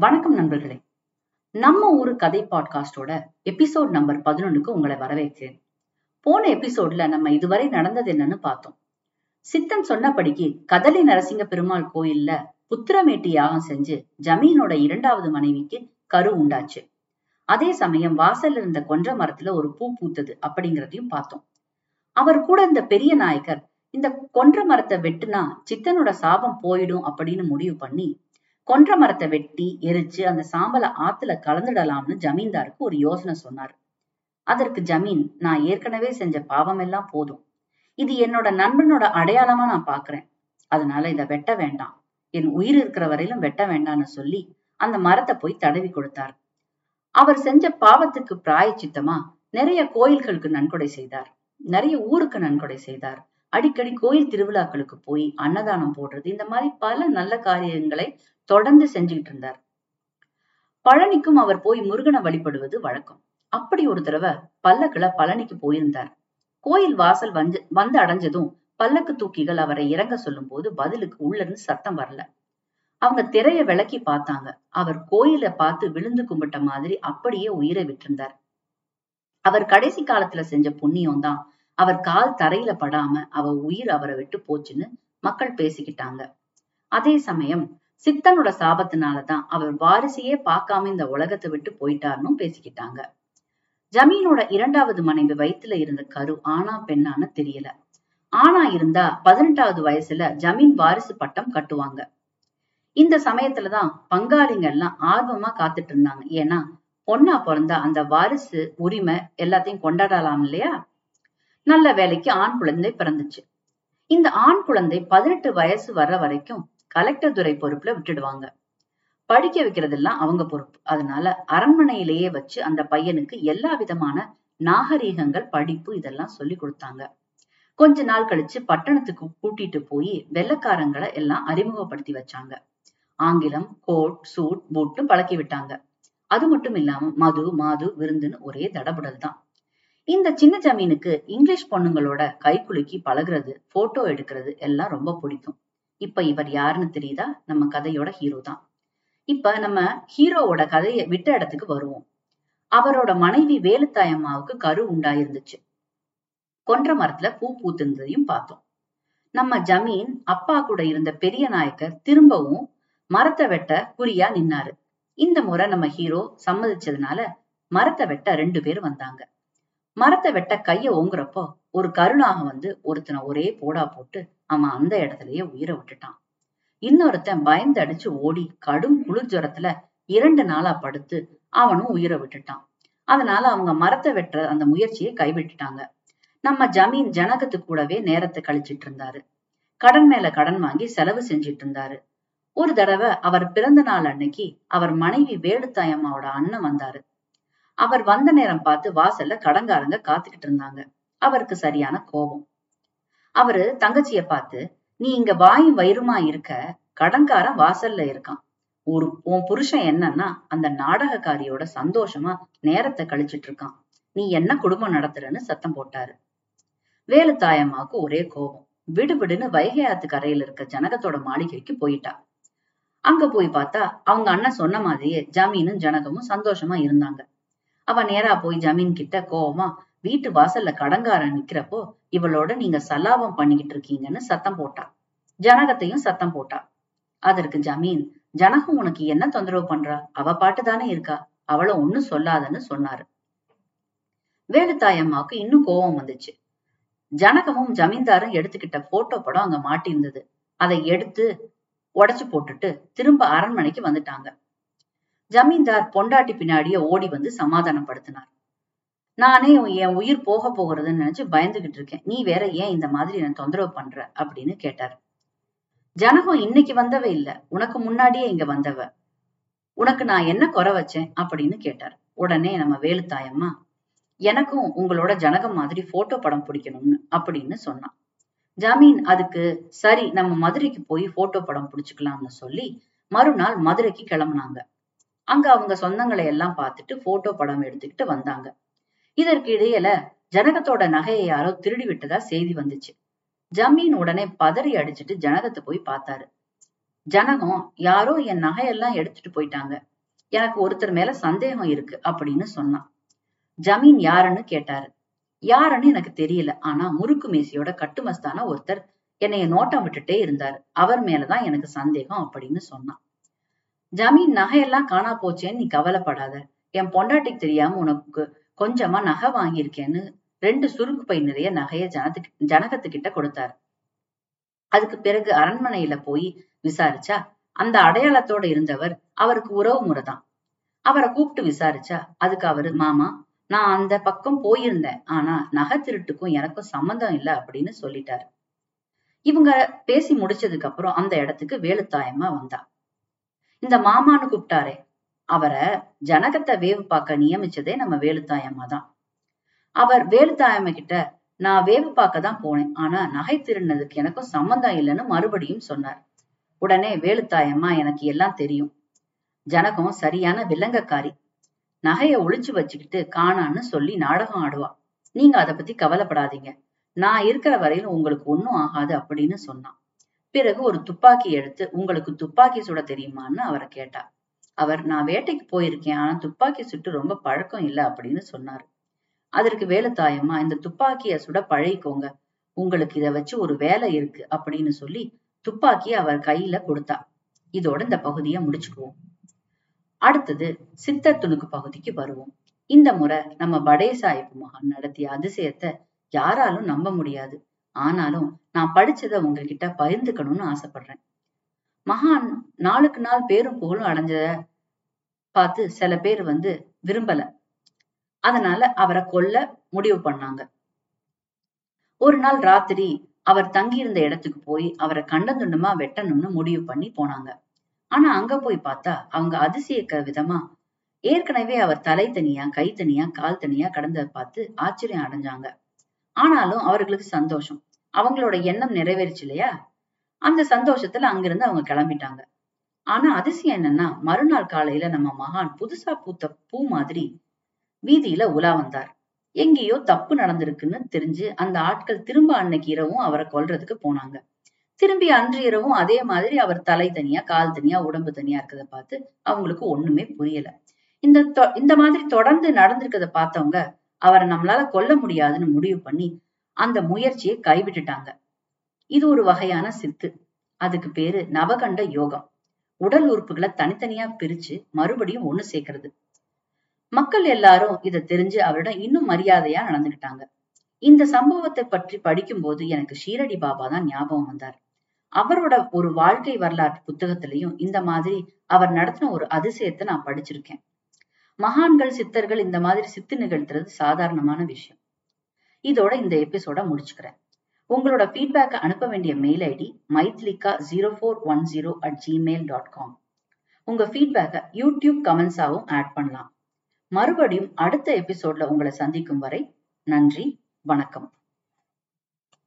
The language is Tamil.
வணக்கம் நண்பர்களே. நம்ம ஊரு கதை பாட்காஸ்டோட எபிசோட் நம்பர் பதினொன்னுக்கு உங்களை வரவேற்கிறேன். போன எபிசோட்ல நம்ம இதுவரை நடந்தது என்னன்னு பார்த்தோம். சித்தன் சொன்னபடிக்கு கதலி நரசிங்க பெருமாள் கோயில்ல புத்திரமேட்டி யாகம் செஞ்சு ஜமீனோட இரண்டாவது மனைவிக்கு கரு உண்டாச்சு. அதே சமயம் வாசல்ல இருந்த கொன்ற மரத்துல ஒரு பூ பூத்தது அப்படிங்கிறதையும் பார்த்தோம். அவர் கூட இந்த பெரிய நாயக்கர் இந்த கொன்ற மரத்தை வெட்டுனா சித்தனோட சாபம் போயிடும் அப்படின்னு முடிவு பண்ணி கொன்ற மரத்தை வெட்டி எரிச்சு அந்த சாம்பலை ஆத்துல கலந்துடலாம்னு ஜமீன்தாருக்கு ஒரு யோசனை சொன்னார். அதற்கு ஜமீன் நான் ஏற்கனவே செஞ்ச பாவம் எல்லாம் போதும். இது என்னோட நண்பனோட அடையாளமா நான் பாக்குறேன். அதனால இத வெட்ட வேண்டாம். என் உயிர் இருக்கிற வரையிலும் வெட்ட வேண்டாம்னு சொல்லி அந்த மரத்தை போய் தடவி கொடுத்தார். அவர் செஞ்ச பாவத்துக்கு பிராயச்சித்தமா நிறைய கோயில்களுக்கு நன்கொடை செய்தார். நிறைய ஊருக்கு நன்கொடை செய்தார். அடிக்கடி கோயில் திருவிழாக்களுக்கு போய் அன்னதானம் போடுறது இந்த மாதிரி பல நல்ல காரியங்களை தொடர்ந்து செஞ்சுக்கிட்டு இருந்தார். பழனிக்கும் அவர் போய் முருகனை வழிபடுவது வழக்கம். அப்படி ஒரு தடவை பல்லக்குல பழனிக்கு போயிருந்தார். கோயில் வாசல் வந்து வந்து அடைஞ்சதும் பல்லக்கு தூக்கிகள் அவரை இறங்க சொல்லும் போது பதிலுக்கு உள்ள இருந்து சத்தம் வரல. அவங்க திரைய விளக்கி பார்த்தாங்க. அவர் கோயில பார்த்து விழுந்து கும்பிட்ட மாதிரி அப்படியே உயிரை விட்டிருந்தார். அவர் கடைசி காலத்துல செஞ்ச புண்ணியம் தான். அவர் கால் தரையில படாம அவ உயிர் அவரை விட்டு போச்சுன்னு மக்கள் பேசிக்கிட்டாங்க. அதே சமயம் சித்தனோட சாபத்தினாலதான் அவர் வாரிசையே பார்க்காம இந்த உலகத்தை விட்டு போயிட்டாருன்னு பேசிக்கிட்டாங்க. ஜமீனோட இரண்டாவது மனைவி வயித்துல இருந்த கரு ஆனா பெண்ணான்னு தெரியல. ஆனா இருந்தா பதினெட்டாவது வயசுல ஜமீன் வாரிசு பட்டம் கட்டுவாங்க. இந்த சமயத்துலதான் பங்காளிங்க எல்லாம் ஆர்வமா காத்துட்டு இருந்தாங்க. ஏன்னா பொண்ணா பிறந்தா அந்த வாரிசு உரிமை எல்லாத்தையும் கொண்டாடலாம் இல்லையா? நல்ல வேலைக்கு ஆண் குழந்தை பிறந்துச்சு. இந்த ஆண் குழந்தை பதினெட்டு வயசு வர்ற வரைக்கும் கலெக்டர் துறை பொறுப்புல விட்டுடுவாங்க. படிக்க வைக்கிறதெல்லாம் அவங்க பொறுப்பு. அதனால அரண்மனையிலேயே வச்சு அந்த பையனுக்கு எல்லா விதமான நாகரீகங்கள் படிப்பு இதெல்லாம் சொல்லி கொடுத்தாங்க. கொஞ்ச நாள் கழிச்சு பட்டணத்துக்கு கூட்டிட்டு போய் வெள்ளக்காரங்களை எல்லாம் அறிமுகப்படுத்தி வச்சாங்க. ஆங்கிலம் கோட் சூட் பூட்டும் பழக்கி விட்டாங்க. அது மட்டும் இல்லாம மது மாது விருந்துன்னு ஒரே தடபுடல் தான். இந்த சின்ன ஜமீனுக்கு இங்கிலீஷ் பொண்ணுங்களோட கைக்குலுக்கி பழகுறது போட்டோ எடுக்கிறது எல்லாம் ரொம்ப பிடிக்கும். இப்ப இவர் யாருன்னு தெரியுதா? நம்ம கதையோட ஹீரோ தான். இப்ப நம்ம ஹீரோவோட கதையை விட்ட இடத்துக்கு வருவோம். அவரோட மனைவி வேலுத்தாயம்மாவுக்கு கரு உண்டாயிருந்துச்சு. கொன்ற மரத்துல பூ பூத்திருந்ததையும் பார்த்தோம். நம்ம ஜமீன் அப்பா கூட இருந்த பெரிய நாயக்கர் திரும்பவும் மரத்தை வெட்ட குறியா நின்னாரு. இந்த முறை நம்ம ஹீரோ சம்மதிச்சதுனால மரத்தை வெட்ட ரெண்டு பேர் வந்தாங்க. மரத்தை வெட்ட கைய ஓங்குறப்போ ஒரு கருணாக வந்து ஒருத்தனை ஒரே போடா போட்டு அவன் அந்த இடத்துலயே உயிரை விட்டுட்டான். இன்னொருத்தன் பயந்து அடிச்சு ஓடி கடும் குளிர் ஜுரத்துல இரண்டு நாளா படுத்து அவனும் உயிரை விட்டுட்டான். அதனால அவங்க மரத்தை வெட்டுற அந்த முயற்சியை கைவிட்டுட்டாங்க. நம்ம ஜமீன் ஜனகத்து கூடவே நேரத்தை கழிச்சிட்டு இருந்தாரு. கடன் மேல கடன் வாங்கி செலவு செஞ்சிட்டு இருந்தாரு. ஒரு தடவை அவர் பிறந்த நாள் அன்னைக்கு அவர் மனைவி வேலுத்தாயம்மாவோட அண்ணன் வந்தாரு. அவர் வந்த நேரம் பார்த்து வாசல்ல கடங்காரங்க காத்துக்கிட்டு இருந்தாங்க. அவருக்கு சரியான கோபம். அவரு தங்கச்சிய பார்த்து நீ இங்க வாயும் வயிறுமா இருக்க கடன்காரன் வாசல்ல இருக்கான். ஒரு உன் புருஷன் என்னன்னா அந்த நாடகக்காரியோட சந்தோஷமா நேரத்தை கழிச்சிட்டு இருக்கான். நீ என்ன குடும்பம் நடத்துறன்னு சத்தம் போட்டாரு. வேலு தாயம்மாவுக்கு ஒரே கோபம். விடுவிடுன்னு வைகை ஆத்து கரையில இருக்க ஜனகத்தோட மாளிகைக்கு போயிட்டா. அங்க போய் பார்த்தா அவங்க அண்ணன் சொன்ன மாதிரியே ஜமீனும் ஜனகமும் சந்தோஷமா இருந்தாங்க. அவ நேரா போய் ஜமீன் கிட்ட கோவமா வீட்டு வாசல்ல கடங்காரன் நிக்கிறப்போ இவளோட நீங்க சல்லாபம் பண்ணிக்கிட்டு இருக்கீங்கன்னு சத்தம் போட்டா. ஜனகத்தையும் சத்தம் போட்டா. அதற்கு ஜமீன் ஜனகம் உனக்கு என்ன தொந்தரவு பண்றா? அவ பாட்டு தானே இருக்கா? அவளை ஒண்ணும் சொல்லாதன்னு சொன்னாரு. வேலுத்தாயம்மாவுக்கு இன்னும் கோபம் வந்துச்சு. ஜனகமும் ஜமீன்தாரும் எடுத்துக்கிட்ட போட்டோ படம் அங்க மாட்டியிருந்தது. அதை எடுத்து உடைச்சு போட்டுட்டு திரும்ப அரண்மனைக்கு வந்துட்டாங்க. ஜமீன்தார் பொண்டாட்டி பின்னாடியே ஓடி வந்து சமாதானப்படுத்தினார். நானே என் உயிர் போக போகிறதுன்னு நினைச்சு பயந்துகிட்டு இருக்கேன். நீ வேற ஏன் இந்த மாதிரி நான் தொந்தரவு பண்ற? அப்படின்னு கேட்டார். ஜனகம் இன்னைக்கு வந்தவ இல்ல. உனக்கு முன்னாடியே இங்க வந்தவ. உனக்கு நான் என்ன குறை வச்சேன்? அப்படின்னு கேட்டார். உடனே நம்ம வேலுத்தாயம்மா எனக்கும் உங்களோட ஜனகம் மாதிரி போட்டோ படம் பிடிக்கணும்னு அப்படின்னு சொன்னான். ஜமீன் அதுக்கு சரி நம்ம மதுரைக்கு போய் போட்டோ படம் பிடிச்சுக்கலாம்னு சொல்லி மறுநாள் மதுரைக்கு கிளம்புனாங்க. அங்க அவங்க சொந்தங்களை எல்லாம் பார்த்துட்டு போட்டோ படம் எடுத்துக்கிட்டு வந்தாங்க. இதற்கு இடையில ஜனகத்தோட நகையை யாரோ திருடி விட்டதா செய்தி வந்துச்சு. ஜமீன் உடனே பதறி அடிச்சிட்டு ஜனகத்தை போய் பார்த்தாரு. ஜனகம் யாரோ என் நகையெல்லாம் எடுத்துட்டு போயிட்டாங்க. எனக்கு ஒருத்தர் மேல சந்தேகம் இருக்கு அப்படின்னு சொன்னான். ஜமீன் யாருன்னு கேட்டாரு. யாருன்னு எனக்கு தெரியல. ஆனா முறுக்கு மேசியோட கட்டுமஸ்தான ஒருத்தர் என்னைய நோட்டம் விட்டுட்டே இருந்தாரு. அவர் மேலதான் எனக்கு சந்தேகம் அப்படின்னு சொன்னான். ஜமீன் நகையெல்லாம் காணா போச்சேன்னு நீ கவலைப்படாத. என் பொண்டாட்டிக்கு தெரியாம உனக்கு கொஞ்சமா நகை வாங்கியிருக்கேன்னு ரெண்டு சுருக்கு பை நிறைய நகைய ஜனத்துக்கு ஜனகத்துக்கிட்ட கொடுத்தாரு. அதுக்கு பிறகு அரண்மனையில போய் விசாரிச்சா அந்த அடையாளத்தோட இருந்தவர் அவருக்கு உறவு முறைதான். அவரை கூப்பிட்டு விசாரிச்சா அதுக்கு அவரு மாமா நான் அந்த பக்கம் போயிருந்தேன். ஆனா நகை திருட்டுக்கும் எனக்கும் சம்மந்தம் இல்லை அப்படின்னு சொல்லிட்டாரு. இவங்க பேசி முடிச்சதுக்கு அப்புறம் அந்த இடத்துக்கு வேலுத்தாயமா வந்தா. இந்த மாமான்னு கூப்பிட்டாரே அவரை ஜனகத்தை வேவு பார்க்க நியமிச்சதே நம்ம வேலுத்தாயம்மா தான். அவர் வேலுத்தாயம்மா கிட்ட நான் வேவு பார்க்க தான் போனேன். ஆனா நகை திருடினதுக்கு எனக்கும் சம்மந்தம் இல்லைன்னு மறுபடியும் சொன்னார். உடனே வேலுத்தாயம்மா எனக்கு எல்லாம் தெரியும். ஜனகம் சரியான வில்லங்கக்காரி. நகைய ஒளிச்சு வச்சுக்கிட்டு காணான்னு சொல்லி நாடகம் ஆடுவா. நீங்க அதை பத்தி கவலைப்படாதீங்க. நான் இருக்கிற வரையிலும் உங்களுக்கு ஒன்னும் ஆகாது அப்படின்னு சொன்னான். பிறகு ஒரு துப்பாக்கி எடுத்து உங்களுக்கு துப்பாக்கி சுட தெரியுமான்னு அவரை கேட்டா. அவர் நான் வேட்டைக்கு போயிருக்கேன் ஆனா துப்பாக்கி சுட்டு ரொம்ப பழக்கம் இல்ல அப்படின்னு சொன்னாரு. அதற்கு வேலைத்தாயம்மா இந்த துப்பாக்கிய சுட பழகிக்கோங்க. உங்களுக்கு இத வச்சு ஒரு வேலை இருக்கு அப்படின்னு சொல்லி துப்பாக்கி அவர் கையில கொடுத்தா. இதோட இந்த பகுதியை முடிச்சுக்குவோம். அடுத்தது சித்தர் துணுக்கு பகுதிக்கு வருவோம். இந்த முறை நம்ம படே சாஹிப் மகான் நடத்திய அதிசயத்தை யாராலும் நம்ப முடியாது. ஆனாலும் நான் படிச்சதை உங்ககிட்ட பகிர்ந்துக்கணும்னு ஆசைப்படுறேன். மகான் நாளுக்கு நாள் பேரும் புகழும் அடைஞ்ச பார்த்து சில பேர் வந்து விரும்பல. அதனால அவரை கொல்ல முடிவு பண்ணாங்க. ஒரு நாள் ராத்திரி அவர் தங்கியிருந்த இடத்துக்கு போய் அவரை கண்டந்துண்டமா வெட்டணும்னு முடிவு பண்ணி போனாங்க. ஆனா அங்க போய் பார்த்தா அவங்க அதிசயக்க விதமா ஏற்கனவே அவர் தலை தனியா கை தனியா கால் தனியா கடந்ததை பார்த்து ஆச்சரியம் அடைஞ்சாங்க. ஆனாலும் அவர்களுக்கு சந்தோஷம். அவங்களோட எண்ணம் நிறைவேறிச்சு இல்லையா? அந்த சந்தோஷத்துல அங்கிருந்து அவங்க கிளம்பிட்டாங்க. ஆனா அதிசயம் என்னன்னா மறுநாள் காலையில நம்ம மகான் புதுசா பூத்த பூ மாதிரி வீதியில உலா வந்தார். எங்கேயோ தப்பு நடந்திருக்குன்னு தெரிஞ்சு அந்த ஆட்கள் திரும்ப அன்னைக்கு இரவும் அவரை கொல்றதுக்கு போனாங்க. திரும்பி அன்று இரவும் அதே மாதிரி அவர் தலை தனியா கால் தனியா உடம்பு தனியா இருக்கிறத பார்த்து அவங்களுக்கு ஒண்ணுமே புரியல. இந்த இந்த மாதிரி தொடர்ந்து நடந்திருக்கிறத பார்த்தவங்க அவரை நம்மளால கொல்ல முடியாதுன்னு முடிவு பண்ணி அந்த முயற்சியை கைவிட்டுட்டாங்க. இது ஒரு வகையான சித்து. அதுக்கு பேரு நவகண்ட யோகம். உடல் உறுப்புகளை தனித்தனியா பிரிச்சு மறுபடியும் ஒண்ணு சேர்க்கறது. மக்கள் எல்லாரும் இதை தெரிஞ்சு அவரிடம் இன்னும் மரியாதையா நடந்துகிட்டாங்க. இந்த சம்பவத்தை பற்றி படிக்கும்போது எனக்கு ஷீரடி பாபா தான் ஞாபகம் வந்தார். அவரோட ஒரு வாழ்க்கை வரலாற்று புத்தகத்திலையும் இந்த மாதிரி அவர் நடத்தின ஒரு அதிசயத்தை நான் படிச்சிருக்கேன். மகான்கள் சித்தர்கள் இந்த மாதிரி சித்து நிகழ்த்துறது சாதாரணமான விஷயம். இதோட இந்த எபிசோட முடிச்சுக்கிறேன். உங்களோட ஃபீட்பேக்கை அனுப்ப வேண்டிய mail ID Maithlika zero four one zero at Gmail dot com உங்க ஃபீட்பேக்கை யூடியூப் கமெண்ட்ஸாவும் ஆட் பண்ணலாம். மறுபடியும் அடுத்த எபிசோட்ல உங்களை சந்திக்கும் வரை நன்றி வணக்கம்.